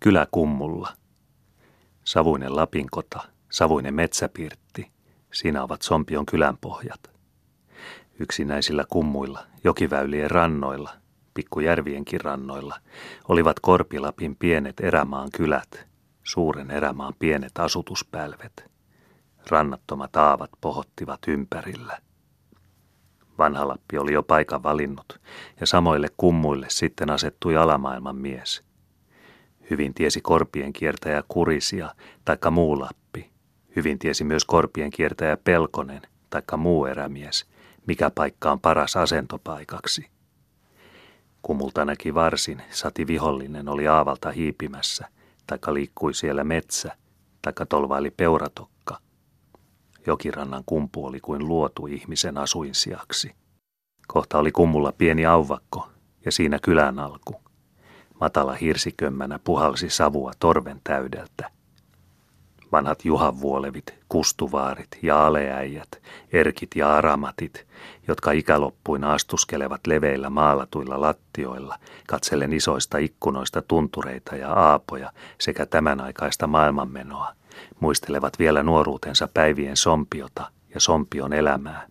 Kylä kummulla. Savuinen Lapinkota, savuinen metsäpirtti, siinä ovat Sompion kylän pohjat. Yksinäisillä kummuilla, jokiväylien rannoilla, pikkujärvienkin rannoilla, olivat Korpilapin pienet erämaan kylät, suuren erämaan pienet asutuspälvet. Rannattomat aavat pohottivat ympärillä. Vanha Lappi oli jo paikan valinnut, ja samoille kummuille sitten asettui alamaailman mies. Hyvin tiesi korpien kiertäjä Kurisia, taikka muu Lappi. Hyvin tiesi myös korpien kiertäjä Pelkonen, taikka muu erämies, mikä paikka on paras asentopaikaksi. Kumulta näki varsin, sati vihollinen oli aavalta hiipimässä, taikka liikkui siellä metsä, taikka tolvaili peuratokka. Jokirannan kumpu oli kuin luotu ihmisen asuinsiaksi. Kohta oli kummulla pieni auvakko ja siinä kylän alku. Matala hirsikömmänä puhalsi savua torven täydeltä. Vanhat juhavuolevit, kustuvaarit ja aleäijät, erkit ja aramatit, jotka ikäloppuina astuskelevat leveillä maalatuilla lattioilla, katsellen isoista ikkunoista tuntureita ja aapoja sekä tämän aikaista maailmanmenoa, muistelevat vielä nuoruutensa päivien sompiota ja sompion elämää,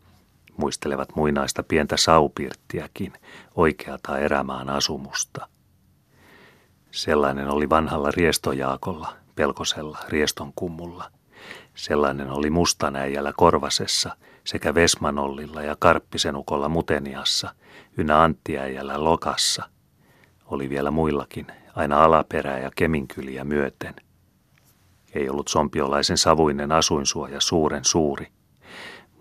muistelevat muinaista pientä saupirttiäkin, oikeata erämaan asumusta. Sellainen oli vanhalla riestojaakolla, pelkosella, rieston kummulla. Sellainen oli mustanäijällä Korvasessa sekä Vesmanollilla ja Karppisenukolla Muteniassa, ynnä Anttiäijällä Lokassa. Oli vielä muillakin, aina alaperää ja keminkyliä myöten. Ei ollut sompiolaisen savuinen asuinsuoja suuren suuri.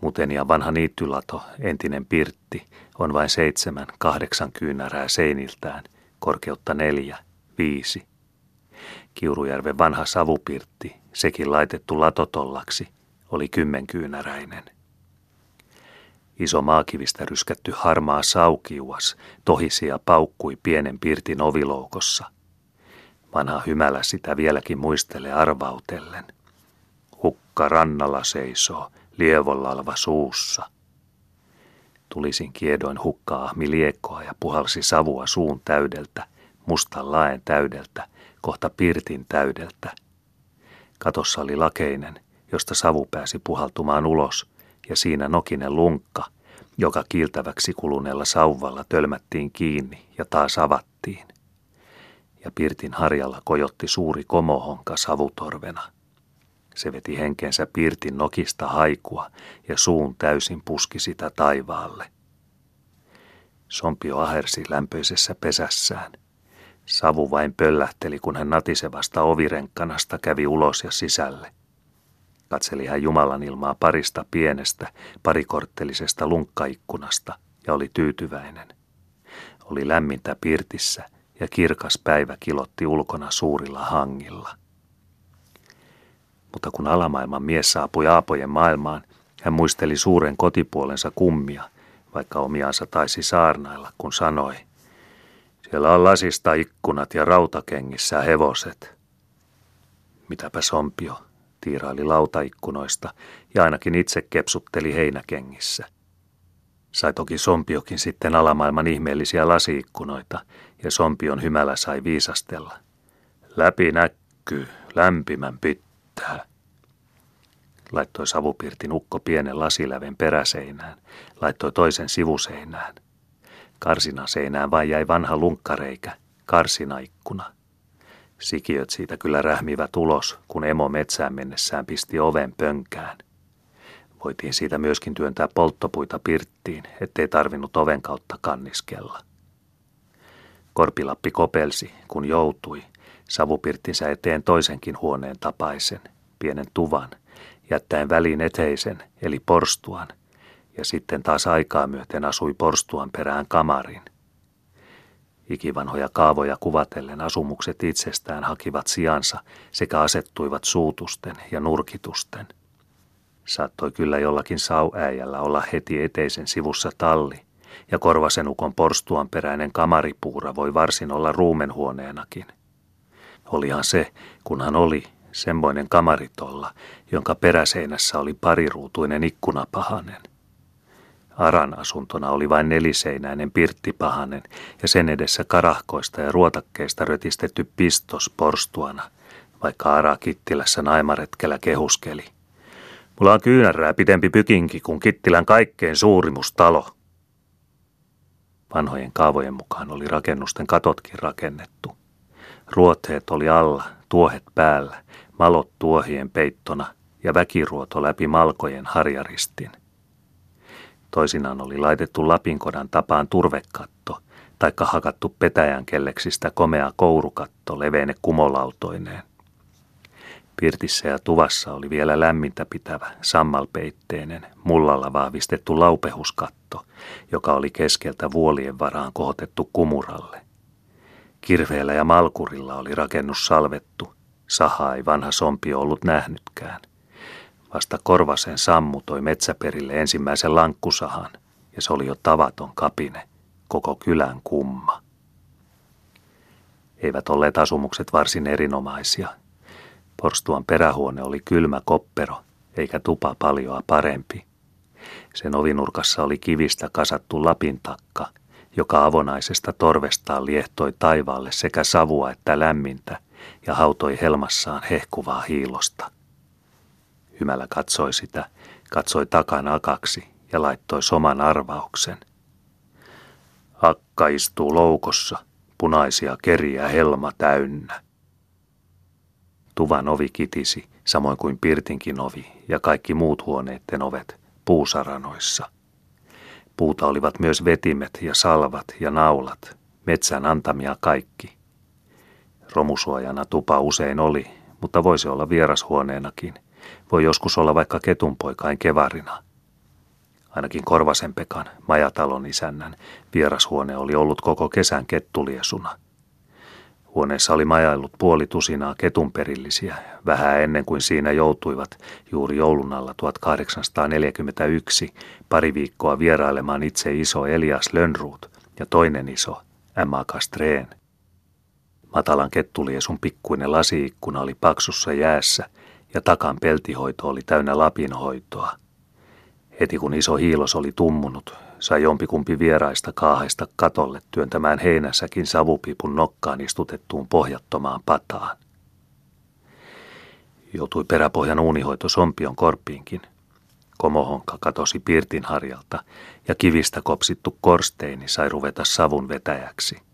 Mutenia vanha niittylato, entinen pirtti, on vain seitsemän, kahdeksan kyynärää seiniltään, korkeutta neljä, viisi. Kiurujärven vanha savupirtti, sekin laitettu latotollaksi, oli kymmenkyynäräinen. Iso maakivistä ryskätty harmaa saukiuas tohisi ja paukkui pienen pirtin oviloukossa. Vanha hymälä sitä vieläkin muistelee arvautellen. Hukka rannalla seisoo, lievollalva suussa. Tulisin kiedoin hukka ahmi liekkoa ja puhalsi savua suun täydeltä, mustan laen täydeltä, kohta pirtin täydeltä. Katossa oli lakeinen, josta savu pääsi puhaltumaan ulos, ja siinä nokinen lunkka, joka kiiltäväksi kuluneella sauvalla tölmättiin kiinni ja taas avattiin. Ja pirtin harjalla kojotti suuri komohonka savutorvena. Se veti henkensä pirtin nokista haikua ja suun täysin puski sitä taivaalle. Sompio ahersi lämpöisessä pesässään – Savu vain pöllähteli, kun hän natisevasta ovirenkkanasta kävi ulos ja sisälle. Katseli hän Jumalan ilmaa parista pienestä, parikorttelisesta lunkkaikkunasta ja oli tyytyväinen. Oli lämmintä pirtissä ja kirkas päivä kilotti ulkona suurilla hangilla. Mutta kun alamaailman mies saapui Aapojen maailmaan, hän muisteli suuren kotipuolensa kummia, vaikka omiansa taisi saarnailla, kun sanoi – siellä on lasista ikkunat ja rautakengissä hevoset. Mitäpä sompio, tiiraili lautaikkunoista ja ainakin itse kepsutteli heinäkengissä. Sai toki sompiokin sitten alamaailman ihmeellisiä lasiikkunoita ja sompion hymälä sai viisastella. Läpi näkyy, lämpimän pitää. Laittoi savupirtin ukko pienen lasiläven peräseinään, laittoi toisen sivuseinään – Karsinaseinään vain jäi vanha lunkkareikä, karsinaikkuna. Sikiöt siitä kyllä rähmivät ulos, kun emo metsään mennessään pisti oven pönkään. Voitiin siitä myöskin työntää polttopuita pirttiin, ettei tarvinnut oven kautta kanniskella. Korpilappi kopelsi, kun joutui, savupirttinsä eteen toisenkin huoneen tapaisen, pienen tuvan, jättäen väliin eteisen, eli porstuan, ja sitten taas aikaa myöten asui porstuan perään kamarin. Ikivanhoja kaavoja kuvatellen asumukset itsestään hakivat sijansa sekä asettuivat suutusten ja nurkitusten. Saattoi kyllä jollakin sauäijällä olla heti eteisen sivussa talli, ja korvasenukon porstuan peräinen kamaripuura voi varsin olla ruumenhuoneenakin. Olihan se, kunhan oli, semmoinen kamaritolla, jonka peräseinässä oli pariruutuinen ikkunapahanen – Aran asuntona oli vain neliseinäinen pirttipahanen ja sen edessä karahkoista ja ruotakkeista rötistetty pistos porstuana, vaikka Ara Kittilässä naimaretkellä kehuskeli. Mulla on kyynärää pitempi pykinki kuin Kittilän kaikkein suurimustalo. Vanhojen kaavojen mukaan oli rakennusten katotkin rakennettu. Ruoteet oli alla, tuohet päällä, malot tuohien peittona ja väkiruoto läpi malkojen harjaristin. Toisinaan oli laitettu Lapinkodan tapaan turvekatto, taikka hakattu petäjän kelleksistä komea kourukatto leveine kumolautoineen. Pirtissä ja tuvassa oli vielä lämmintä pitävä, sammalpeitteinen, mullalla vahvistettu laupehuskatto, joka oli keskeltä vuolien varaan kohotettu kumuralle. Kirveellä ja malkurilla oli rakennus salvettu, saha ei vanha sompi ollut nähnytkään. Vasta Korvasen sammu toi metsäperille ensimmäisen lankkusahan, ja se oli jo tavaton kapine, koko kylän kumma. Eivät olleet asumukset varsin erinomaisia. Porstuan perähuone oli kylmä koppero, eikä tupa paljoa parempi. Sen ovinurkassa oli kivistä kasattu lapin takka, joka avonaisesta torvestaan liehtoi taivaalle sekä savua että lämmintä ja hautoi helmassaan hehkuvaa hiilosta. Hymälä katsoi sitä, katsoi takana akaksi ja laittoi soman arvauksen. Akka istuu loukossa, punaisia keriä helma täynnä. Tuvan ovi kitisi, samoin kuin Pirtinkin ovi ja kaikki muut huoneiden ovet, puusaranoissa. Puuta olivat myös vetimet ja salvat ja naulat, metsän antamia kaikki. Romusuojana tupa usein oli, mutta voisi olla vierashuoneenakin – voi joskus olla vaikka ketunpoikain kevarina. Ainakin Korvasen Pekan, majatalon isännän, vierashuone oli ollut koko kesän kettuliesuna. Huoneessa oli majaillut puoli tusinaa ketunperillisiä, vähän ennen kuin siinä joutuivat juuri joulun alla 1841 pari viikkoa vierailemaan itse iso Elias Lönnruut ja toinen iso Emma Kastreen. Matalan kettuliesun pikkuinen lasiikkuna oli paksussa jäässä ja takan peltihoito oli täynnä lapinhoitoa. Heti kun iso hiilos oli tummunut, sai jompikumpi vieraista kaahesta katolle työntämään heinässäkin savupipun nokkaan istutettuun pohjattomaan pataan. Joutui peräpohjan uunihoito sompion korppiinkin. Komohonka katosi pirtin harjalta ja kivistä kopsittu korsteini sai ruveta savun vetäjäksi.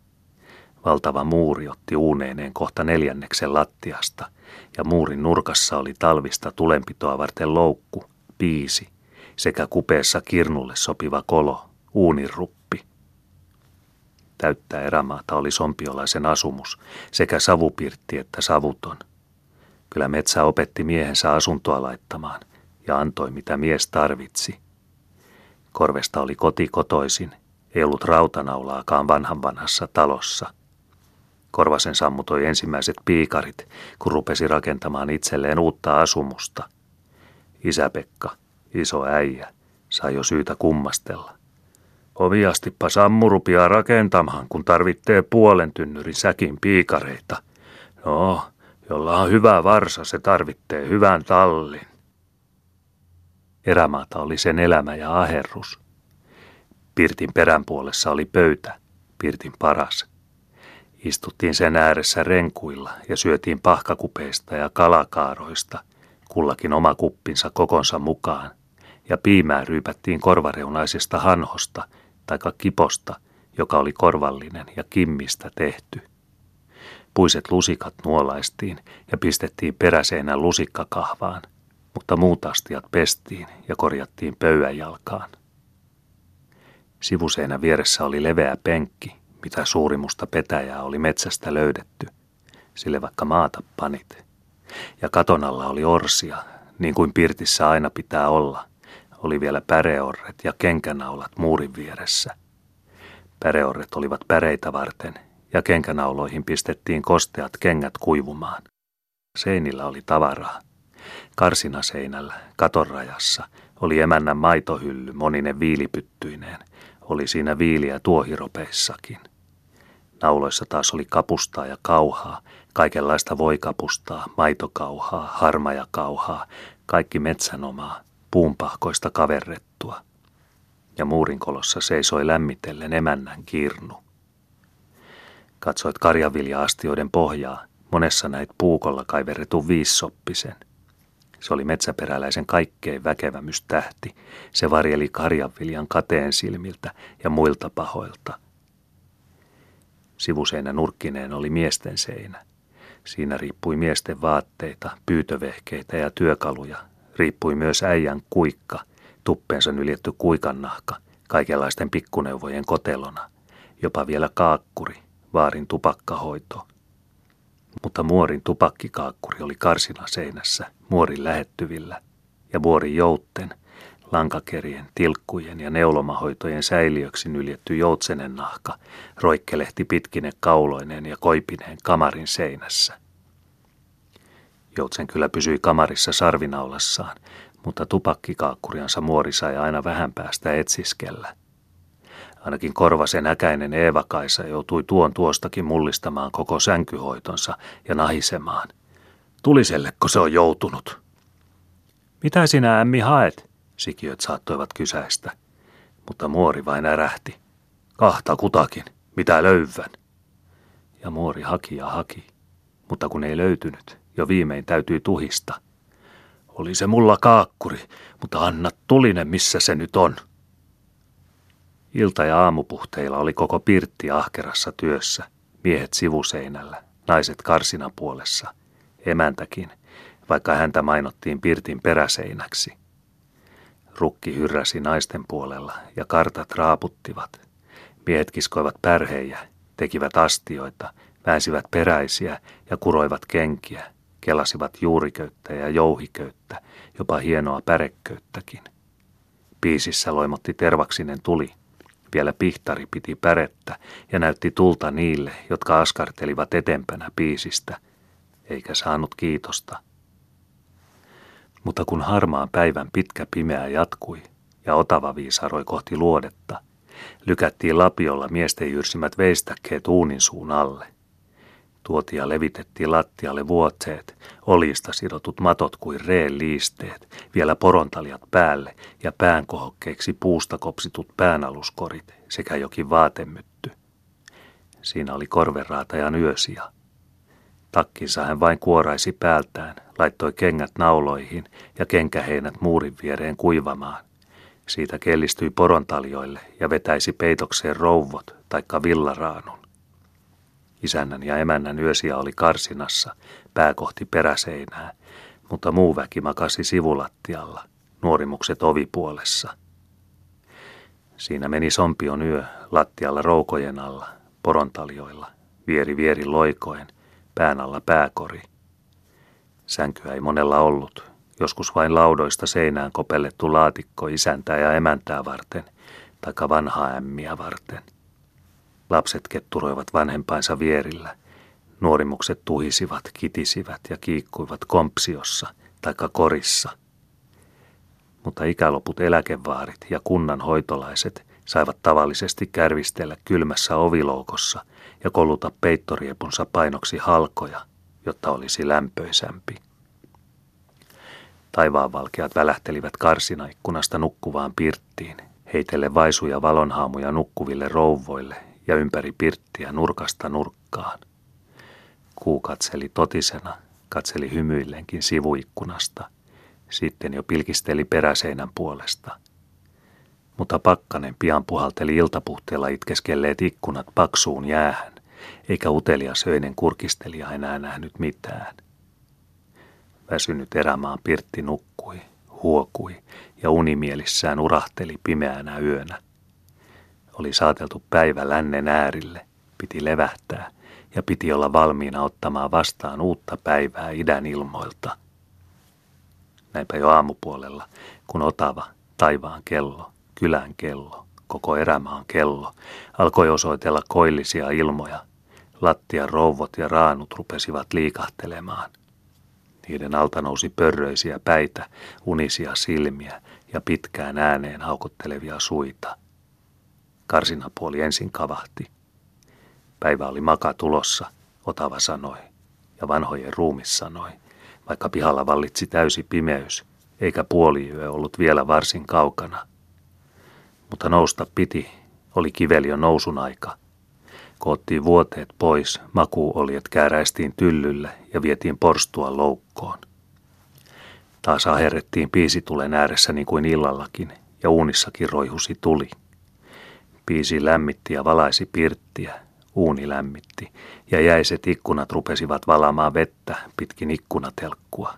Valtava muuri otti uuneineen kohta neljänneksen lattiasta ja muurin nurkassa oli talvista tulenpitoa varten loukku, piisi sekä kupeessa kirnulle sopiva kolo, uuniruppi. Täyttää erämaata oli sompiolaisen asumus, sekä savupirtti että savuton. Kyllä metsä opetti miehensä asuntoa laittamaan ja antoi mitä mies tarvitsi. Korvesta oli koti kotoisin, ei ollut rautanaulaakaan vanhan vanhassa talossa – Korvasen sammutoi ensimmäiset piikarit, kun rupesi rakentamaan itselleen uutta asumusta. Isä-Pekka, iso äijä, sai jo syytä kummastella. Oviastippa sammu rupiaa rakentamaan, kun tarvitsee puolen tynnyrin säkin piikareita. No, jolla on hyvä varsa, se tarvitsee hyvän tallin. Erämaata oli sen elämä ja aherrus. Pirtin peränpuolessa oli pöytä, Pirtin paras – Istuttiin sen ääressä renkuilla ja syötiin pahkakupeista ja kalakaaroista, kullakin oma kuppinsa kokonsa mukaan, ja piimää ryypättiin korvareunaisesta hanhosta tai kiposta, joka oli korvallinen ja kimmistä tehty. Puiset lusikat nuolaistiin ja pistettiin peräseinän lusikkakahvaan, mutta muut astiat pestiin ja korjattiin pöydänjalkaan. Sivuseinän vieressä oli leveä penkki, mitä suurimusta petäjää oli metsästä löydetty, sille vaikka maata panit. Ja katon alla oli orsia, niin kuin pirtissä aina pitää olla. Oli vielä päreorret ja kenkänaulat muurin vieressä. Päreorret olivat päreitä varten, ja kenkänauloihin pistettiin kosteat kengät kuivumaan. Seinillä oli tavaraa. Karsinaseinällä, katorajassa, oli emännän maitohylly moninen viilipyttyineen. Oli siinä viiliä tuohiropeissakin. Nauloissa taas oli kapustaa ja kauhaa, kaikenlaista voikapustaa, maitokauhaa, harmajakauhaa, kaikki metsänomaa, puunpahkoista kaverrettua. ja muurinkolossa seisoi lämmitellen emännän kirnu. Katsoit karjavilja-astioiden pohjaa, monessa näit puukolla kaiverretun viissoppisen. Se oli metsäperäläisen kaikkein väkevämystähti. Se varjeli karjanviljan kateen silmiltä ja muilta pahoilta. Sivuseinä nurkkineen oli miesten seinä. Siinä riippui miesten vaatteita, pyytövehkeitä ja työkaluja. Riippui myös äijän kuikka, tuppeensa nyljetty kuikannahka, kaikenlaisten pikkuneuvojen kotelona. Jopa vielä kaakkuri, vaarin tupakkahoito. Mutta muorin tupakkikaakkuri oli karsina seinässä, muorin lähettyvillä, ja muorin joutten, lankakerien, tilkkujen ja neulomahoitojen säiliöksi nyljetty joutsenen nahka roikkelehti pitkine kauloineen ja koipineen kamarin seinässä. Joutsen kyllä pysyi kamarissa sarvinaulassaan, mutta tupakkikaakkuriansa muori sai aina vähän päästä etsiskellä – Ainakin korvasen äkäinen Eeva-Kaisa joutui tuon tuostakin mullistamaan koko sänkyhoitonsa ja nahisemaan. Tuliselleko se on joutunut? Mitä sinä ämmi haet? Sikiöt saattoivat kysäistä. Mutta muori vain ärähti. Kahta kutakin, mitä löyvän. Ja muori haki ja haki. Mutta kun ei löytynyt, jo viimein täytyi tuhista. Oli se mulla kaakkuri, mutta anna tulinen, missä se nyt on. Ilta- ja aamupuhteilla oli koko pirtti ahkerassa työssä, miehet sivuseinällä, naiset karsina puolessa, emäntäkin, vaikka häntä mainottiin pirtin peräseinäksi. Rukki hyrräsi naisten puolella ja kartat raaputtivat. Miehet kiskoivat pärhejä, tekivät astioita, väänsivät peräisiä ja kuroivat kenkiä, kelasivat juuriköyttä ja jouhiköyttä, jopa hienoa päreköyttäkin. Piisissä loimotti tervaksinen tuli – vielä pihtari piti pärettä ja näytti tulta niille, jotka askartelivat etempänä piisistä, eikä saanut kiitosta. Mutta kun harmaan päivän pitkä pimeä jatkui ja otava viisaroi kohti luodetta, lykättiin lapiolla miesten jyrsimät veistäkkeet uunin suun alle. Tuotia levitettiin lattialle vuotteet, oljista sidotut matot kuin reen liisteet, vielä porontaljat päälle ja päänkohokkeiksi puusta kopsitut päänaluskorit sekä jokin vaatemytty. Siinä oli korvenraatajan yösia. Takkinsa hän vain kuoraisi päältään, laittoi kengät nauloihin ja kenkäheinät muurin viereen kuivamaan. Siitä kellistyi porontaljoille ja vetäisi peitokseen rouvot taikka villaraanun. Isännän ja emännän yösiä oli karsinassa, pää kohti peräseinää, mutta muu väki makasi sivulattialla, nuorimukset ovipuolessa. Siinä meni sompion yö lattialla roukojen alla, porontaljoilla, vieri vieri loikoen, pään alla pääkori. Sänkyä ei monella ollut, joskus vain laudoista seinään kopellettu laatikko isäntää ja emäntää varten, taikka vanhaa ämmiä varten. Lapset ketturoivat vanhempainsa vierillä. Nuorimukset tuhisivat, kitisivät ja kiikkuivat kompsiossa taikka korissa. Mutta ikäloput eläkevaarit ja kunnan hoitolaiset saivat tavallisesti kärvistellä kylmässä oviloukossa ja koluta peittoriepunsa painoksi halkoja, jotta olisi lämpöisämpi. Taivaanvalkeat välähtelivät karsinaikkunasta nukkuvaan pirttiin, heitelle vaisuja valonhaamuja nukkuville rouvoille ja ympäri pirttiä nurkasta nurkkaan. Kuu katseli totisena, katseli hymyillenkin sivuikkunasta, sitten jo pilkisteli peräseinän puolesta. Mutta pakkanen pian puhalteli iltapuhteella itkeskelleet ikkunat paksuun jäähän, eikä utelias öinen kurkistelija enää nähnyt mitään. Väsynyt erämaan Pirtti nukkui, huokui ja unimielissään urahteli pimeänä yönä. Oli saateltu päivä lännen äärille, piti levähtää ja piti olla valmiina ottamaan vastaan uutta päivää idän ilmoilta. Näinpä jo aamupuolella, kun otava, taivaan kello, kylän kello, koko erämaan kello, alkoi osoitella koillisia ilmoja. Lattian rouvot ja raanut rupesivat liikahtelemaan. Niiden alta nousi pörröisiä päitä, unisia silmiä ja pitkään ääneen haukottelevia suita – Karsinapuoli ensin kavahti. Päivä oli maka tulossa, Otava sanoi, ja vanhojen ruumis sanoi, vaikka pihalla vallitsi täysi pimeys, eikä puoliyö ollut vielä varsin kaukana. Mutta nousta piti, oli kivelion nousun aika. Koottiin vuoteet pois, makuuoljet kääräistiin tyllylle ja vietiin porstua loukkoon. Taas aherrettiin piisitulen ääressä niin kuin illallakin, ja uunissakin roihusi tuli. Piisi lämmitti ja valaisi pirttiä, uuni lämmitti, ja jäiset ikkunat rupesivat valamaan vettä pitkin ikkunatelkkua.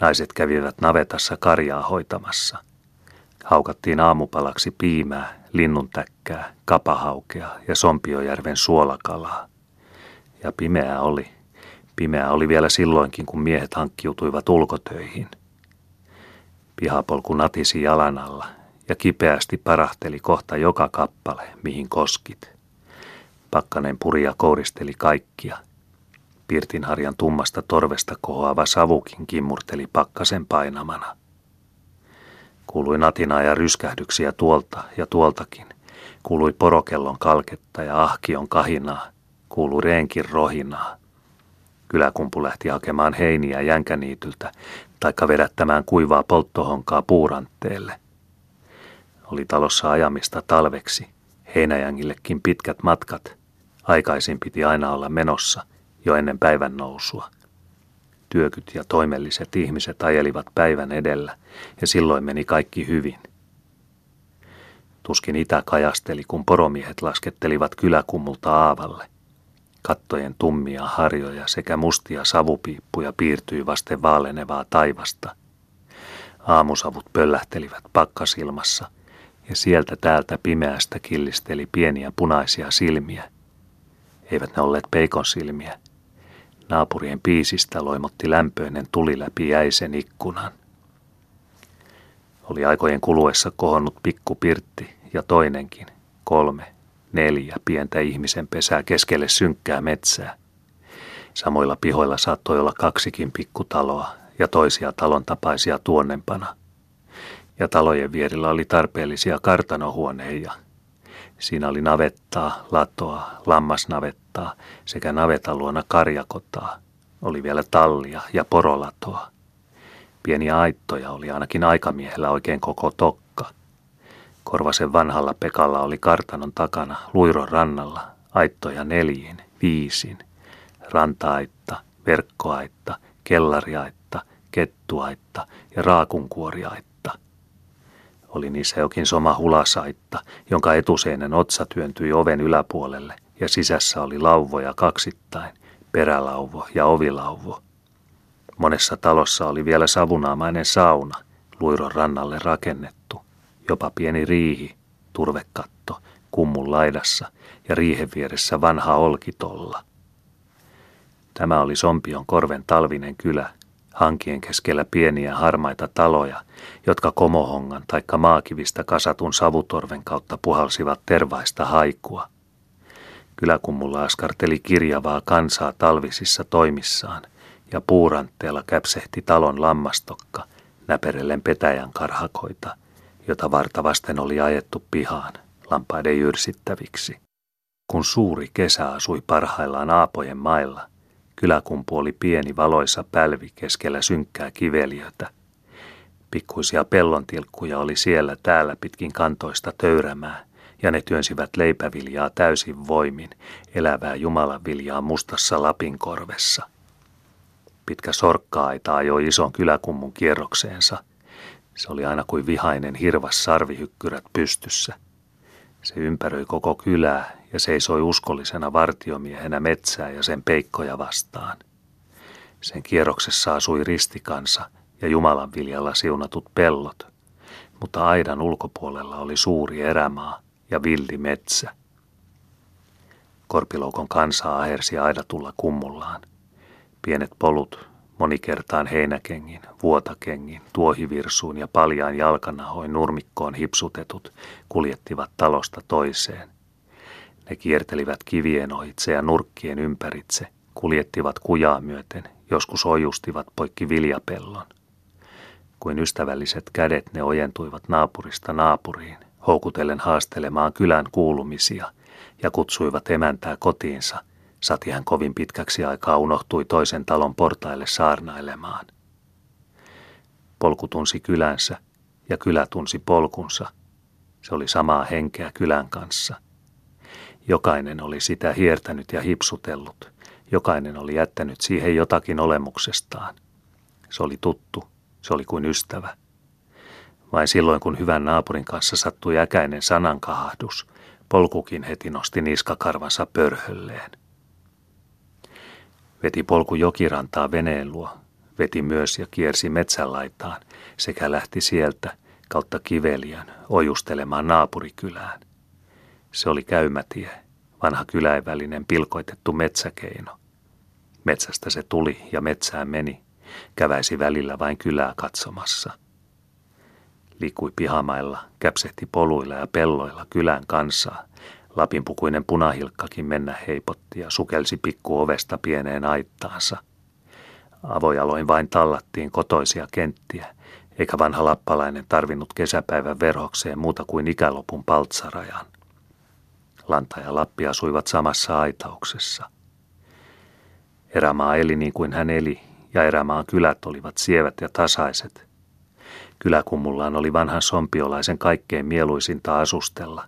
Naiset kävivät navetassa karjaa hoitamassa. Haukattiin aamupalaksi piimää, linnuntäkkää, kapahaukea ja Sompiojärven suolakalaa. Ja pimeää oli. Pimeää oli vielä silloinkin, kun miehet hankkiutuivat ulkotöihin. Pihapolku natisi jalan alla ja kipeästi parahteli kohta joka kappale, mihin koskit. Pakkanen puria kouristeli kaikkia. Pirtinharjan tummasta torvesta kohoava savukin kimmurteli pakkasen painamana. Kuului natinaa ja ryskähdyksiä tuolta ja tuoltakin. Kuului porokellon kalketta ja ahkion kahinaa. Kuului reenkin rohinaa. Kyläkumpu lähti hakemaan heiniä jänkäniityltä, taikka vedättämään kuivaa polttohonkaa puurantteelle. Oli talossa ajamista talveksi, heinäjängillekin pitkät matkat. Aikaisin piti aina olla menossa, jo ennen päivän nousua. Työkyt ja toimelliset ihmiset ajelivat päivän edellä, ja silloin meni kaikki hyvin. Tuskin itä kajasteli, kun poromiehet laskettelivat kyläkummulta aavalle – Kattojen tummia harjoja sekä mustia savupiippuja piirtyi vasten vaalenevaa taivasta. Aamusavut pöllähtelivät pakkasilmassa ja sieltä täältä pimeästä killisteli pieniä punaisia silmiä. Eivät ne olleet peikon silmiä. Naapurien piisistä loimotti lämpöinen tuli läpi jäisen ikkunan. Oli aikojen kuluessa kohonnut pikku pirtti ja toinenkin, kolme, neljä pientä ihmisen pesää keskelle synkkää metsää. Samoilla pihoilla saattoi olla kaksikin pikkutaloa ja toisia talon tapaisia tuonnempana. Ja talojen vierillä oli tarpeellisia kartanohuoneja. Siinä oli navettaa, latoa, lammasnavettaa sekä navetaluona karjakotaa. Oli vielä tallia ja porolatoa. Pieniä aittoja oli ainakin aikamiehellä oikein koko tokka Korvasen vanhalla Pekalla oli kartanon takana luiron rannalla aittoja neljiin, viisin, rantaaitta, verkkoaitta, kellariaitta, kettuaitta ja raakunkuoriaitta. Oli niissä jokin soma hulasaitta, jonka etuseinän otsa työntyi oven yläpuolelle ja sisässä oli lauvoja kaksittain, perälauvo ja ovilauvo. Monessa talossa oli vielä savunaamainen sauna, luiron rannalle rakennettu jopa pieni riihi, turvekatto, kummun laidassa ja riihen vieressä vanha olkitolla. Tämä oli Sompion korven talvinen kylä, hankien keskellä pieniä harmaita taloja, jotka komohongan taikka maakivistä kasatun savutorven kautta puhalsivat tervaista haikua. Kyläkummulla askarteli kirjavaa kansaa talvisissa toimissaan, ja puurantteella käpsehti talon lammastokka, näperellen petäjän karhakoita – jota vartavasten oli ajettu pihaan lampaiden jyrsittäviksi. Kun suuri kesä asui parhaillaan Aapojen mailla, kyläkumpu oli pieni valoisa pälvi keskellä synkkää kiveliötä. Pikkuisia pellontilkkuja oli siellä täällä pitkin kantoista töyrämää, ja ne työnsivät leipäviljaa täysin voimin, elävää Jumalan viljaa mustassa Lapin korvessa. Pitkä sorkka-aita ajoi ison kyläkummun kierrokseensa, se oli aina kuin vihainen hirvas sarvihykkyrät pystyssä. Se ympäröi koko kylää ja seisoi uskollisena vartiomiehenä metsää ja sen peikkoja vastaan. Sen kierroksessa asui ristikansa ja Jumalan viljalla siunatut pellot, mutta aidan ulkopuolella oli suuri erämaa ja villi metsä. Korpiloukon kansaa ahersi aidatulla kummullaan. Pienet polut Monikertaan heinäkengin, vuotakengin, tuohivirsuun ja paljaan jalkanahoin nurmikkoon hipsutetut kuljettivat talosta toiseen. Ne kiertelivät kivien ohitse ja nurkkien ympäritse, kuljettivat kujaa myöten, joskus ojustivat poikki viljapellon. Kuin ystävälliset kädet ne ojentuivat naapurista naapuriin, houkutellen haastelemaan kylän kuulumisia ja kutsuivat emäntää kotiinsa, Sati hän kovin pitkäksi aikaa unohtui toisen talon portaille saarnailemaan. Polku tunsi kylänsä ja kylä tunsi polkunsa. Se oli samaa henkeä kylän kanssa. Jokainen oli sitä hiertänyt ja hipsutellut. Jokainen oli jättänyt siihen jotakin olemuksestaan. Se oli tuttu, se oli kuin ystävä. Vain silloin, kun hyvän naapurin kanssa sattui äkäinen sanankahdus, polkukin heti nosti niskakarvansa pörhölleen. Veti polku jokirantaa veneen luo, veti myös ja kiersi metsänlaitaan sekä lähti sieltä kautta kiveliän ojustelemaan naapurikylään. Se oli käymätie, vanha kyläinvälinen pilkoitettu metsäkeino. Metsästä se tuli ja metsään meni, käväisi välillä vain kylää katsomassa. Liikui pihamailla, käpsehti poluilla ja pelloilla kylän kansaa. Lapinpukuinen punahilkkakin mennä heipotti ja sukelsi pikku ovesta pieneen aittaansa. Avojaloin vain tallattiin kotoisia kenttiä, eikä vanha lappalainen tarvinnut kesäpäivän verhokseen muuta kuin ikälopun paltsarajan. Lanta ja Lappi asuivat samassa aitauksessa. Erämaa eli niin kuin hän eli, ja erämaan kylät olivat sievät ja tasaiset. Kyläkummullaan oli vanhan sompiolaisen kaikkein mieluisinta asustella,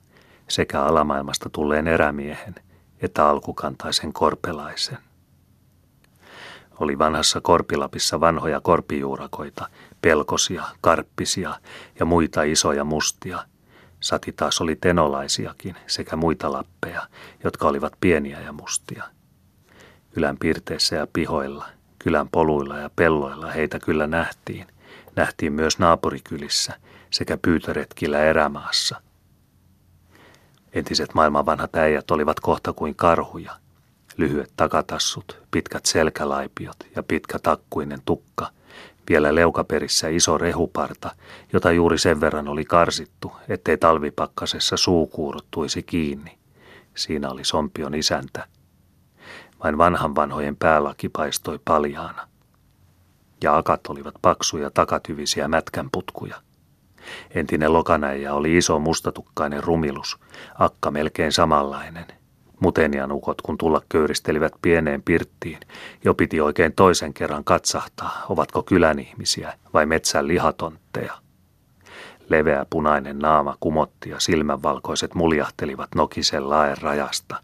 sekä alamaailmasta tulleen erämiehen että alkukantaisen korpelaisen. Oli vanhassa Korpilapissa vanhoja korpijuurakoita, pelkosia, karppisia ja muita isoja mustia. Sati taas oli tenolaisiakin sekä muita lappeja, jotka olivat pieniä ja mustia. Kylän pirteissä ja pihoilla, kylän poluilla ja pelloilla heitä kyllä nähtiin. Nähtiin myös naapurikylissä sekä pyytöretkillä erämaassa. Entiset maailman vanhat äijät olivat kohta kuin karhuja. Lyhyet takatassut, pitkät selkälaipiot ja pitkä takkuinen tukka – vielä leukaperissä iso rehuparta, jota juuri sen verran oli karsittu, ettei talvipakkasessa suu kuuruttuisi kiinni. Siinä oli sompion isäntä. Vain vanhan vanhojen päälaki paistoi paljaana. Ja akat olivat paksuja takatyvisiä mätkänputkuja. Entinen lokanäijä oli iso mustatukkainen rumilus, akka melkein samanlainen – Mutenianukot, kun tulla köyristelivät pieneen pirttiin, jo piti oikein toisen kerran katsahtaa, ovatko kylän ihmisiä vai metsän lihatontteja. Leveä punainen naama kumotti ja silmänvalkoiset muljahtelivat nokisen laen rajasta.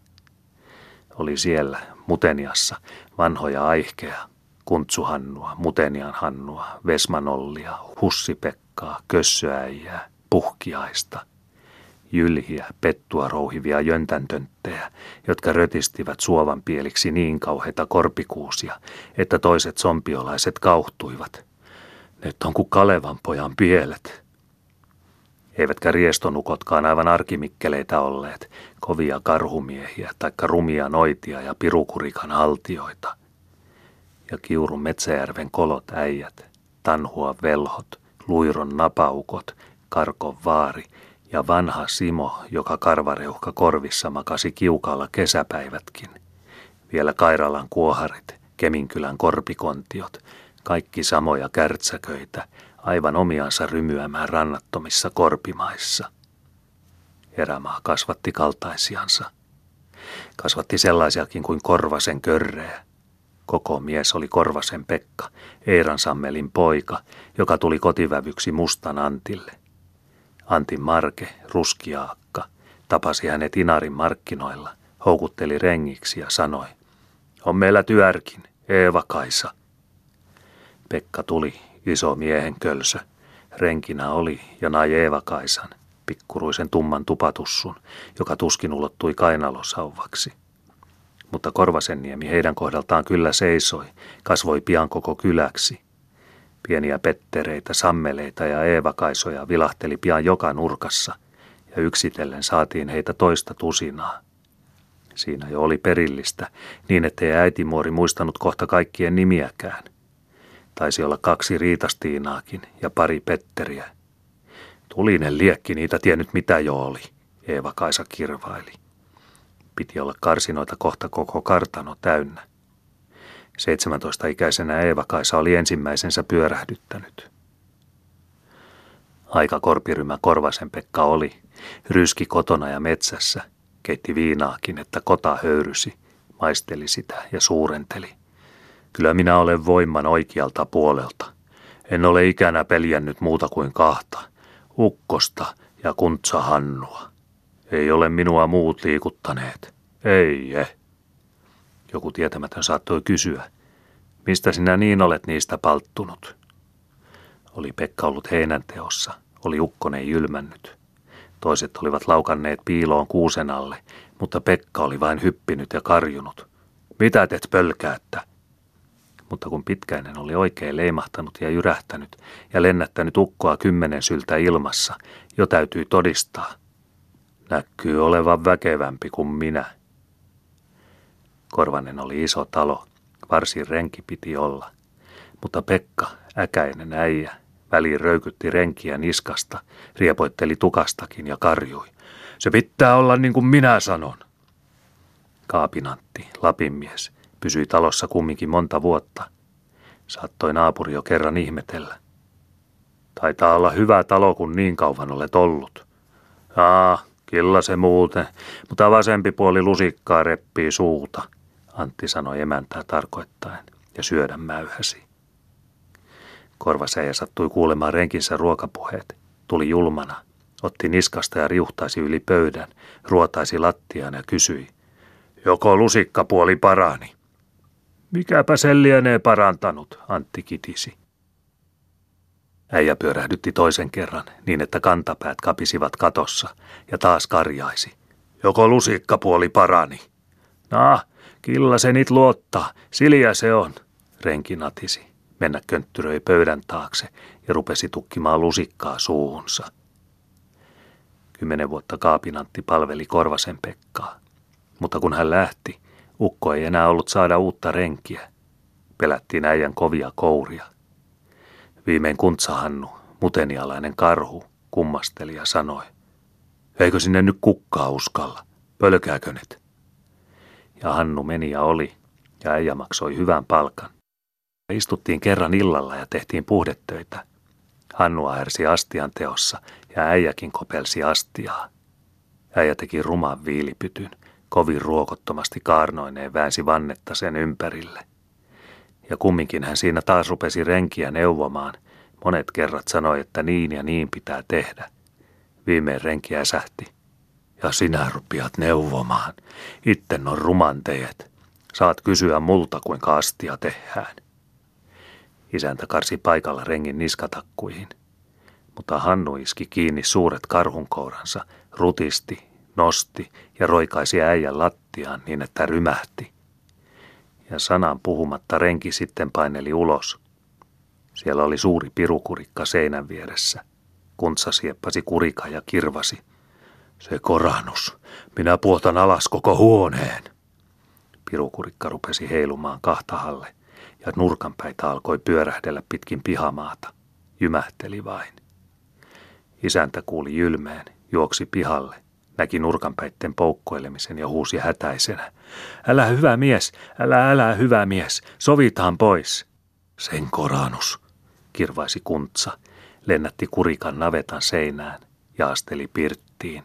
Oli siellä, Muteniassa, vanhoja aihkeja, Kuntsuhannua, Mutenian Hannua, Vesmanollia, Hussipekkaa, Kössöäijää, Puhkiaista – jylhiä, pettua rouhivia jöntäntönttejä, jotka rötistivät suovan pieliksi niin kauheita korpikuusia, että toiset sompiolaiset kauhtuivat. Nyt on kuin Kalevan pojan pielet. Eivätkä riestonukotkaan aivan arkimikkeleitä olleet, kovia karhumiehiä, taikka rumia noitia ja pirukurikan haltioita. Ja kiurun Metsäjärven kolot äijät, tanhua velhot, luiron napaukot, karkon vaari – ja vanha Simo, joka karvareuhka korvissa makasi kiukalla kesäpäivätkin. Vielä Kairalan kuoharit, Keminkylän korpikontiot, kaikki samoja kärtsäköitä, aivan omiansa rymyämään rannattomissa korpimaissa. Erämaa kasvatti kaltaisiansa. Kasvatti sellaisiakin kuin Korvasen körreä. Koko mies oli Korvasen Pekka, Eiran Sammelin poika, joka tuli kotivävyksi Mustan Antille – Antti Marke, ruskiaakka, tapasi hänet Inarin markkinoilla, houkutteli rengiksi ja sanoi, on meillä tyärkin, Eeva Kaisa. Pekka tuli, iso miehen kölsö. Renkinä oli ja nai Eeva Kaisan, pikkuruisen tumman tupatussun, joka tuskin ulottui kainalosauvaksi. Mutta Korvasenniemi heidän kohdaltaan kyllä seisoi, kasvoi pian koko kyläksi – Pieniä pettereitä, sammeleita ja eevakaisoja vilahteli pian joka nurkassa, ja yksitellen saatiin heitä toista tusinaa. Siinä jo oli perillistä, niin ettei äitimuori muistanut kohta kaikkien nimiäkään. Taisi olla kaksi riitastiinaakin ja pari petteriä. Tulinen liekki niitä tiennyt mitä jo oli, Eeva Kaisa kirvaili. Piti olla karsinoita kohta koko kartano täynnä. 17-ikäisenä Eeva-Kaisa oli ensimmäisensä pyörähdyttänyt. Aika korpirymä Korvasen Pekka oli, ryski kotona ja metsässä, keitti viinaakin, että kota höyrysi, maisteli sitä ja suurenteli. Kyllä minä olen voiman oikealta puolelta. En ole ikänä peljännyt muuta kuin kahta, ukkosta Ja kuntsa Hannua. Ei ole minua muut liikuttaneet. Ei, eh. Joku tietämätön saattoi kysyä. Mistä sinä niin olet niistä palttunut? Oli Pekka ollut heinänteossa, oli ukkonen jylmännyt. Toiset olivat laukanneet piiloon kuusen alle, mutta Pekka oli vain hyppinyt ja karjunut. Mitä teet pölkäättä? Mutta kun pitkäinen oli oikein leimahtanut ja jyrähtänyt ja lennättänyt ukkoa kymmenen syltä ilmassa, jo täytyy todistaa. Näkyy olevan väkevämpi kuin minä. Korvanen oli iso talo, varsin renki piti olla. Mutta Pekka, äkäinen äijä, väliin röykytti renkiä niskasta, riepoitteli tukastakin ja karjui. Se pitää olla niin kuin minä sanon. Kaapinantti, Lapinmies, pysyi talossa kumminkin monta vuotta. Saattoi naapuri jo kerran ihmetellä. Taitaa olla hyvä talo, kun niin kauan olet ollut. Aa, kyllä se muuten, mutta vasempi puoli lusikkaa reppii suuta, Antti sanoi emäntää tarkoittaen ja syödä mäyhäsi. Korvasäjä sattui kuulemaan renkinsä ruokapuheet. Tuli julmana, otti niskasta ja riuhtaisi yli pöydän, ruotaisi lattiaan ja kysyi. Joko lusikkapuoli parani? Mikäpä sen lienee parantanut, Antti kitisi. Äijä pyörähdytti toisen kerran niin, että kantapäät kapisivat katossa ja taas karjaisi. Joko lusikkapuoli parani? Nah, killa se nit luottaa, siljä se on, renki natisi. Mennä könttyröi pöydän taakse ja rupesi tukkimaan lusikkaa suuhunsa. Kymmenen vuotta Kaapinantti palveli Korvasen Pekkaa. Mutta kun hän lähti, ukko ei enää ollut saada uutta renkiä. Pelättiin äijän kovia kouria. Viimein kuntsahannu, mutenialainen karhu, kummasteli ja sanoi. Eikö sinne nyt kukkaa uskalla? Pölkääkö nyt? Ja Hannu meni ja oli, ja äijä maksoi hyvän palkan. Istuttiin kerran illalla ja tehtiin puhdetöitä. Hannu ahersi astian teossa ja äijäkin kopelsi astiaa. Äijä teki ruman viilipytyn, kovin ruokottomasti kaarnoineen väänsi vannetta sen ympärille. Ja kumminkin hän siinä taas rupesi renkiä neuvomaan. Monet kerrat sanoi, että niin ja niin pitää tehdä. Viimein renki äsähti. Ja sinä rupiat neuvomaan. Itten on rumanteet. Saat kysyä multa, kuinka astia tehdään. Isäntä karsi paikalla rengin niskatakkuihin. Mutta Hannu iski kiinni suuret karhunkouransa, rutisti, nosti ja roikaisi äijän lattiaan niin, että rymähti. Ja sanan puhumatta renki sitten paineli ulos. Siellä oli suuri pirukurikka seinän vieressä. Kuntsa sieppasi kurika ja kirvasi. Se koranus. Minä puotan alas koko huoneen. Pirukurikka rupesi heilumaan kahtahalle ja nurkanpäitä alkoi pyörähdellä pitkin pihamaata. Jymähteli vain. Isäntä kuuli jylmeen, juoksi pihalle, näki nurkanpäitten poukkoilemisen ja huusi hätäisenä. Älä hyvä mies, älä älä hyvä mies, sovitaan pois. Sen koranus, kirvaisi kuntsa, lennätti kurikan navetan seinään ja asteli pirttiin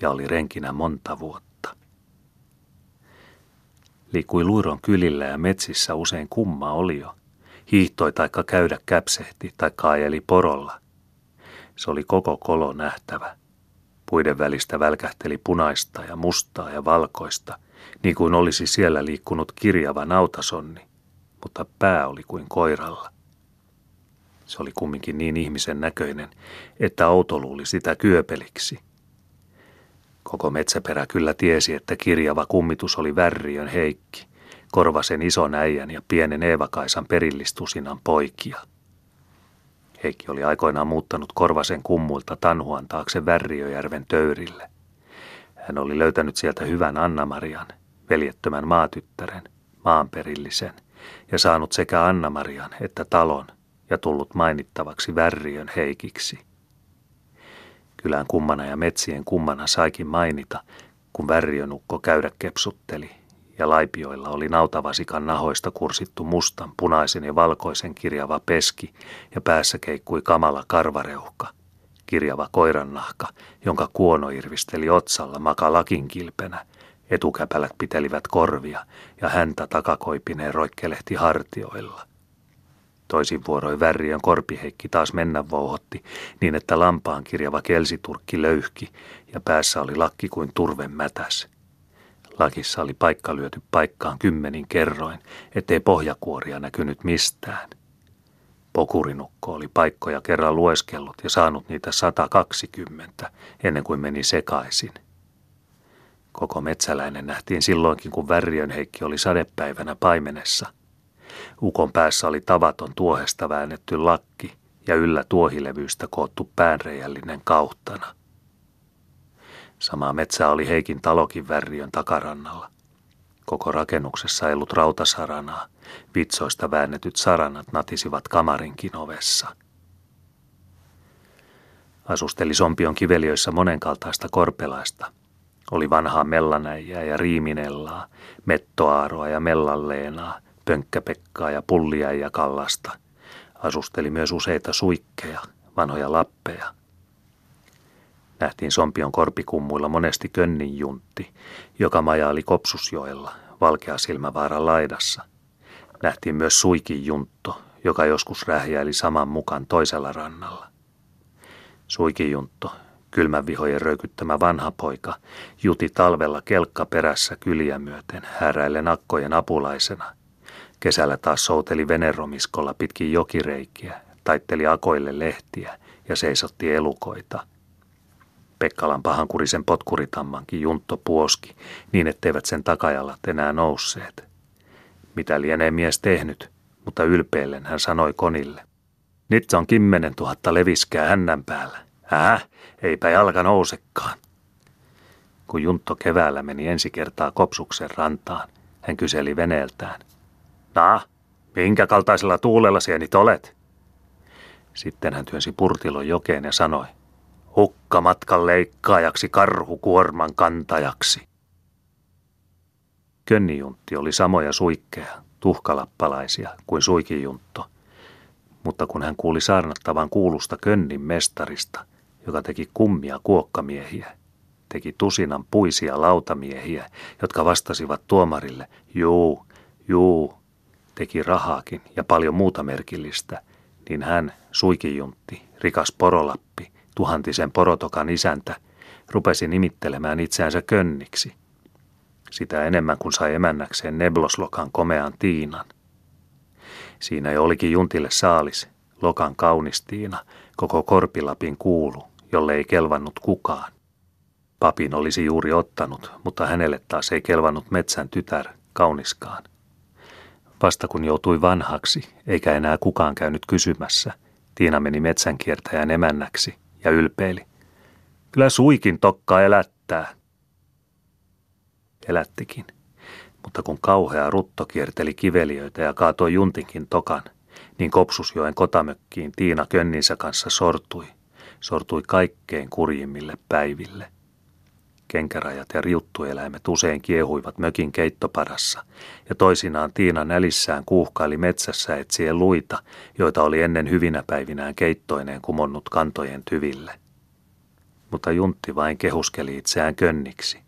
ja oli renkinä monta vuotta. Liikkui luiron kylillä ja metsissä usein kumma olio. Hiihtoi taikka käydä käpsehti tai kaajeli porolla. Se oli koko kolo nähtävä. Puiden välistä välkähteli punaista ja mustaa ja valkoista, niin kuin olisi siellä liikkunut kirjava nautasonni, mutta pää oli kuin koiralla. Se oli kumminkin niin ihmisen näköinen, että auto luuli sitä kyöpeliksi – Koko metsäperä kyllä tiesi, että kirjava kummitus oli Värriön Heikki, Korvasen ison äijän ja pienen Eevakaisan perillistusinan poikia. Heikki oli aikoinaan muuttanut Korvasen kummuilta Tanhuan taakse Värriöjärven töyrille. Hän oli löytänyt sieltä hyvän Anna-Marian, veljettömän maatyttären, maanperillisen, ja saanut sekä Anna-Marian että talon ja tullut mainittavaksi Värriön Heikiksi – Kylän kummana ja metsien kummana saikin mainita, kun värjönukko käydä kepsutteli ja laipioilla oli nautavasikan nahoista kursittu mustan, punaisen ja valkoisen kirjava peski ja päässä keikkui kamala karvareuhka, kirjava koirannahka, jonka kuono irvisteli otsalla makalakin kilpenä, etukäpälät pitelivät korvia ja häntä takakoipineen roikkelehti hartioilla. Toisin vuoroin Värriön korpiheikki taas mennä vouhotti, niin että lampaan kirjava kelsiturkki löyhki ja päässä oli lakki kuin turven mätäs. Lakissa oli paikka lyöty paikkaan kymmenin kerroin, ettei pohjakuoria näkynyt mistään. Pokurinukko oli paikkoja kerran lueskellut ja saanut niitä 120 ennen kuin meni sekaisin. Koko metsäläinen nähtiin silloinkin, kun Värriön Heikki oli sadepäivänä paimenessa. Ukon päässä oli tavaton tuohesta väännetty lakki ja yllä tuohilevyistä koottu päänreijällinen kauhtana. Sama metsä oli Heikin talokin Värriön takarannalla. Koko rakennuksessa ei ollut rautasaranaa. Vitsoista väännetyt saranat natisivat kamarinkin ovessa. Asusteli Sompion kiveliöissä monenkaltaista korpelaista. Oli vanhaa mellanäijää ja riiminellaa, mettoaaroa ja mellalleenaa, pönkkäpekkaa ja pullia ja kallasta. Asusteli myös useita suikkeja, vanhoja lappeja – Nähtiin Sompion korpikummuilla monesti könnin juntti, joka majaili Kopsusjoella, Valkeasilmävaaran laidassa. Nähtiin myös suikin juntto, joka joskus rähjäili saman mukaan toisella rannalla. Suikin juntto, kylmän vihojen röykyttämä vanha poika, juti talvella kelkka perässä kyliä myöten, häräillen akkojen apulaisena. Kesällä taas souteli veneromiskolla pitkin jokireikiä, taitteli akoille lehtiä ja seisotti elukoita – Pekkalan pahankurisen potkuritammankin juntto puoski, niin etteivät sen takajalat enää nousseet. Mitä lienee mies tehnyt, mutta ylpeillen hän sanoi konille. Nyt on kymmenen tuhatta leviskää hännän päällä. Äh, eipä jalka nousekaan. Kun Juntto keväällä meni ensi kertaa Kopsuksen rantaan, hän kyseli veneeltään. Na, minkä kaltaisella tuulella sienit olet? Sitten hän työnsi purtilon jokeen ja sanoi, hukkamatkan leikkaajaksi karhukuorman kantajaksi. Könnijuntti oli samoja suikkeja, tuhkalappalaisia kuin suikijuntto, mutta kun hän kuuli saarnattavan kuulusta Könnin mestarista, joka teki kummia kuokkamiehiä, teki tusinan puisia lautamiehiä, jotka vastasivat tuomarille, juu, juu, teki rahaakin ja paljon muuta merkillistä, niin hän, suikijuntti, rikas porolappi, tuhantisen porotokan isäntä, rupesi nimittelemään itseänsä könniksi. Sitä enemmän kuin sai emännäkseen Nebloslokan komean Tiinan. Siinä jo olikin Juntille saalis, Lokan kaunis Tiina, koko Korpilapin kuulu, jolle ei kelvannut kukaan. Papin olisi juuri ottanut, mutta hänelle taas ei kelvannut metsän tytär, kauniskaan. Vasta kun joutui vanhaksi, eikä enää kukaan käynyt kysymässä, Tiina meni metsänkiertäjän emännäksi – ja ylpeili. Kyllä suikin tokka elättää. Elättikin, mutta kun kauhea rutto kierteli kiveliöitä ja kaatoi juntinkin tokan, niin Kopsusjoen kotamökkiin Tiina Könninsä kanssa sortui, sortui kaikkein kurjimmille päiville. Kenkärajat ja riuttueläimet usein kiehuivat mökin keittoparassa, ja toisinaan Tiina nälissään kuuhkaili metsässä etsien luita, joita oli ennen hyvinä päivinään keittoineen kumonnut kantojen tyville. Mutta Juntti vain kehuskeli itseään könniksi.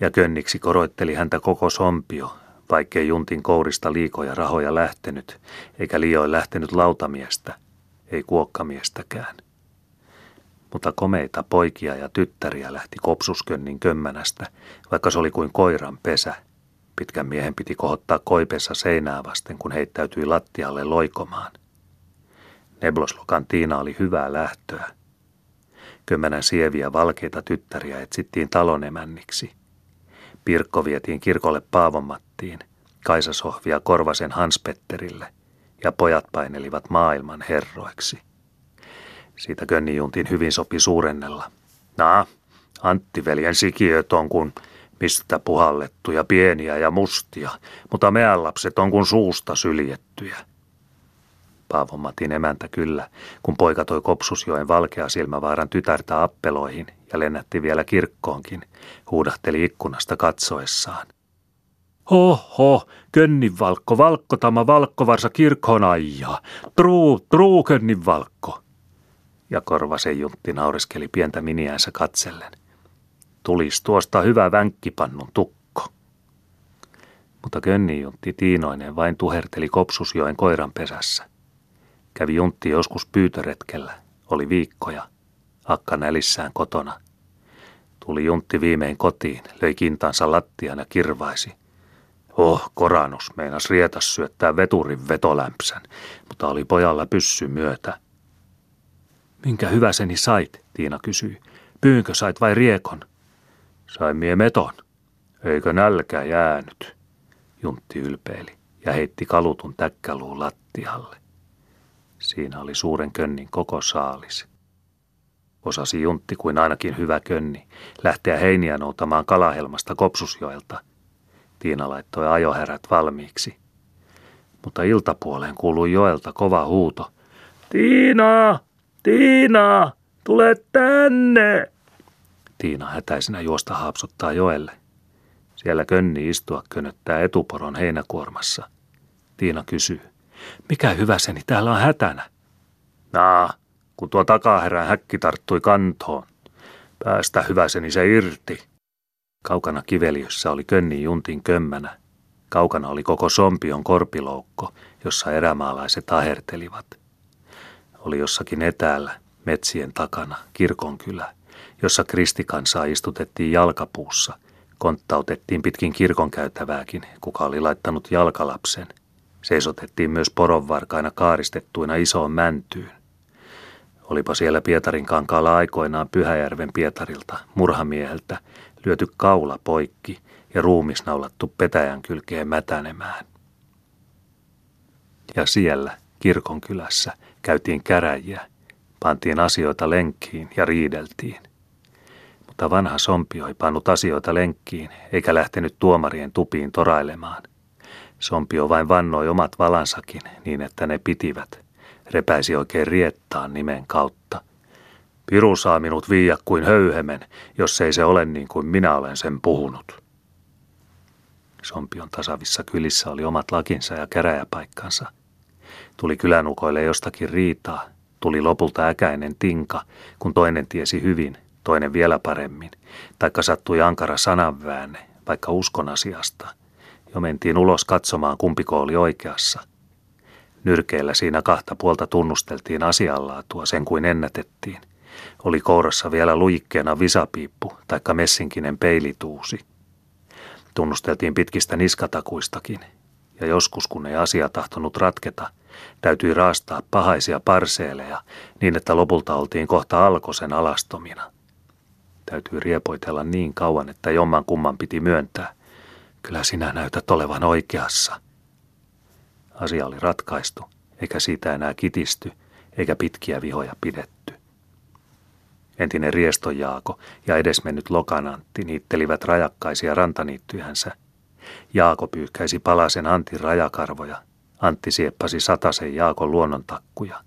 Ja könniksi koroitteli häntä koko sompio, vaikkei Juntin kourista liikoja rahoja lähtenyt, eikä liioin lähtenyt lautamiestä, ei kuokkamiestäkään mutta komeita poikia ja tyttäriä lähti kopsuskönnin kömmänästä, vaikka se oli kuin koiran pesä. Pitkän miehen piti kohottaa koipessa seinää vasten, kun heittäytyi lattialle loikomaan. Nebloslokan Tiina oli hyvää lähtöä. Kömmänän sieviä valkeita tyttäriä etsittiin talonemänniksi. Pirkko vietiin kirkolle Paavomattiin, Kaisa Sohvia Korvasen Hanspetterille ja pojat painelivat maailman herroiksi. Siitä Könnijuntin hyvin sopi suurennella. Naa, Antti-veljen sikiöt on kuin mistä puhallettuja, pieniä ja mustia, mutta meidän lapset on kuin suusta syljettyjä. Paavo Matin emäntä kyllä, kun poika toi Kopsusjoen valkea silmävaaran tytärtä appeloihin ja lennätti vielä kirkkoonkin, huudahteli ikkunasta katsoessaan. Oho, könnin valkko, valkkotama valkkovarsa kirkkoon ajaa. Truu, truu könnin valkko ja Korvasen Juntti naureskeli pientä miniänsä katsellen. Tulis tuosta hyvä vänkkipannun tukko. Mutta Könni Juntti tiinoinen vain tuherteli Kopsusjoen koiran pesässä. Kävi Juntti joskus pyytöretkellä, oli viikkoja, akka nälissään kotona. Tuli Juntti viimein kotiin, löi kintansa lattian ja kirvaisi. Oh, koranus meinas rietas syöttää veturin vetolämpsän, mutta oli pojalla pyssy myötä. Minkä hyväseni sait, Tiina kysyi. Pyynkö sait vai riekon? Sain mie meton. Eikö nälkä jäänyt? Juntti ylpeili ja heitti kalutun täkkäluun lattialle. Siinä oli suuren könnin koko saalis. Osasi Juntti kuin ainakin hyvä könni lähteä heiniä noutamaan kalahelmasta Kopsusjoelta. Tiina laittoi ajoherät valmiiksi. Mutta iltapuoleen kuului joelta kova huuto. Tiina! Tiina! Tule tänne! Tiina hätäisenä juosta haapsuttaa joelle. Siellä könni istua könöttää etuporon heinäkuormassa. Tiina kysyy. Mikä hyväseni täällä on hätänä? Naa, kun tuo takaherän häkki tarttui kantoon. Päästä hyväseni se irti. Kaukana kiveliössä oli könni juntin kömmänä. Kaukana oli koko Sompion korpiloukko, jossa erämaalaiset ahertelivat. Oli jossakin etäällä, metsien takana, kirkonkylä, jossa kristikansaa istutettiin jalkapuussa, konttautettiin pitkin kirkon käytävääkin, kuka oli laittanut jalkalapsen. Seisotettiin myös poronvarkaina kaaristettuina isoon mäntyyn. Olipa siellä Pietarin kankaalla aikoinaan Pyhäjärven Pietarilta, murhamieheltä, lyöty kaula poikki ja ruumis naulattu petäjän kylkeen mätänemään. Ja siellä, kirkon kylässä, käytiin käräjiä, pantiin asioita lenkkiin ja riideltiin. Mutta vanha Sompio ei pannut asioita lenkkiin, eikä lähtenyt tuomarien tupiin torailemaan. Sompio vain vannoi omat valansakin niin, että ne pitivät. Repäisi oikein riettaan nimen kautta. Piru saa minut viiä kuin höyhemen, jos ei se ole niin kuin minä olen sen puhunut. Sompion tasavissa kylissä oli omat lakinsa ja käräjäpaikkansa. Tuli kylänukoille jostakin riitaa, tuli lopulta äkäinen tinka, kun toinen tiesi hyvin, toinen vielä paremmin, taikka sattui ankara sananväänne, vaikka uskon asiasta. Jo mentiin ulos katsomaan, kumpiko oli oikeassa. Nyrkeillä siinä kahta puolta tunnusteltiin asianlaatua sen kuin ennätettiin. Oli kourassa vielä lujikkeena visapiippu, taikka messinkinen peilituusi. Tunnusteltiin pitkistä niskatakuistakin, ja joskus kun ei asia tahtonut ratketa, täytyi raastaa pahaisia parseeleja niin, että lopulta oltiin kohta alkosen alastomina. Täytyy riepoitella niin kauan, että jomman kumman piti myöntää. Kyllä sinä näytät olevan oikeassa. Asia oli ratkaistu, eikä siitä enää kitisty, eikä pitkiä vihoja pidetty. Entinen Riestojaako ja edesmennyt Lokanantti niittelivät rajakkaisia rantaniittyjänsä. Jaako pyyhkäisi palasen Antin rajakarvoja. Antti sieppasi satasen Jaakon luonnontakkuja.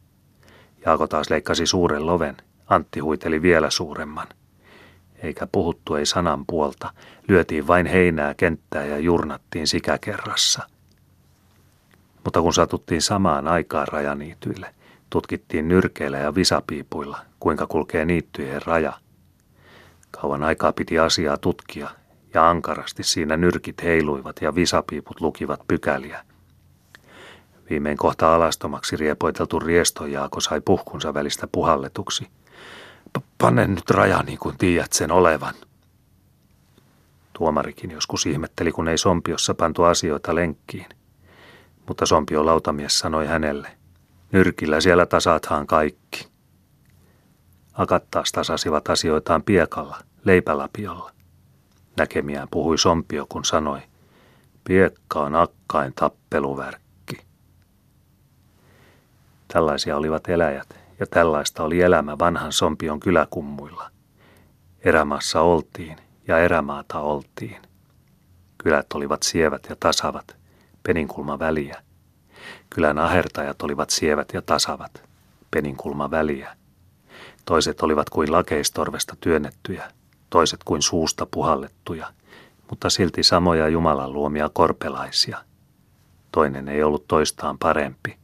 Jaako taas leikkasi suuren loven. Antti huiteli vielä suuremman. Eikä puhuttu ei sanan puolta. Lyötiin vain heinää kenttää ja jurnattiin sikäkerrassa. Mutta kun satuttiin samaan aikaan rajaniityille, tutkittiin nyrkeillä ja visapiipuilla, kuinka kulkee niittyjen raja. Kauan aikaa piti asiaa tutkia, ja ankarasti siinä nyrkit heiluivat ja visapiiput lukivat pykäliä. Viimein kohta alastomaksi riepoiteltu riestojaako sai puhkunsa välistä puhalletuksi. Panne nyt raja niin kuin tiedät sen olevan. Tuomarikin joskus ihmetteli, kun ei sompiossa pantu asioita lenkkiin. Mutta sompio lautamies sanoi hänelle, nyrkillä siellä tasaathan kaikki. Akat taas tasasivat asioitaan piekalla, leipälapiolla. Näkemiään puhui Sompio, kun sanoi, piekka on akkain tappeluvärkki. Tällaisia olivat eläjät, ja tällaista oli elämä vanhan Sompion kyläkummuilla. Erämaassa oltiin, ja erämaata oltiin. Kylät olivat sievät ja tasavat, peninkulma väliä. Kylän ahertajat olivat sievät ja tasavat, peninkulma väliä. Toiset olivat kuin lakeistorvesta työnnettyjä, toiset kuin suusta puhallettuja, mutta silti samoja Jumalan luomia korpelaisia. Toinen ei ollut toistaan parempi.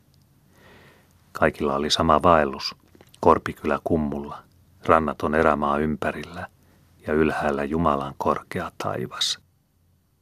Kaikilla oli sama vaellus, korpikylä kummulla, rannaton erämaa ympärillä ja ylhäällä Jumalan korkea taivas.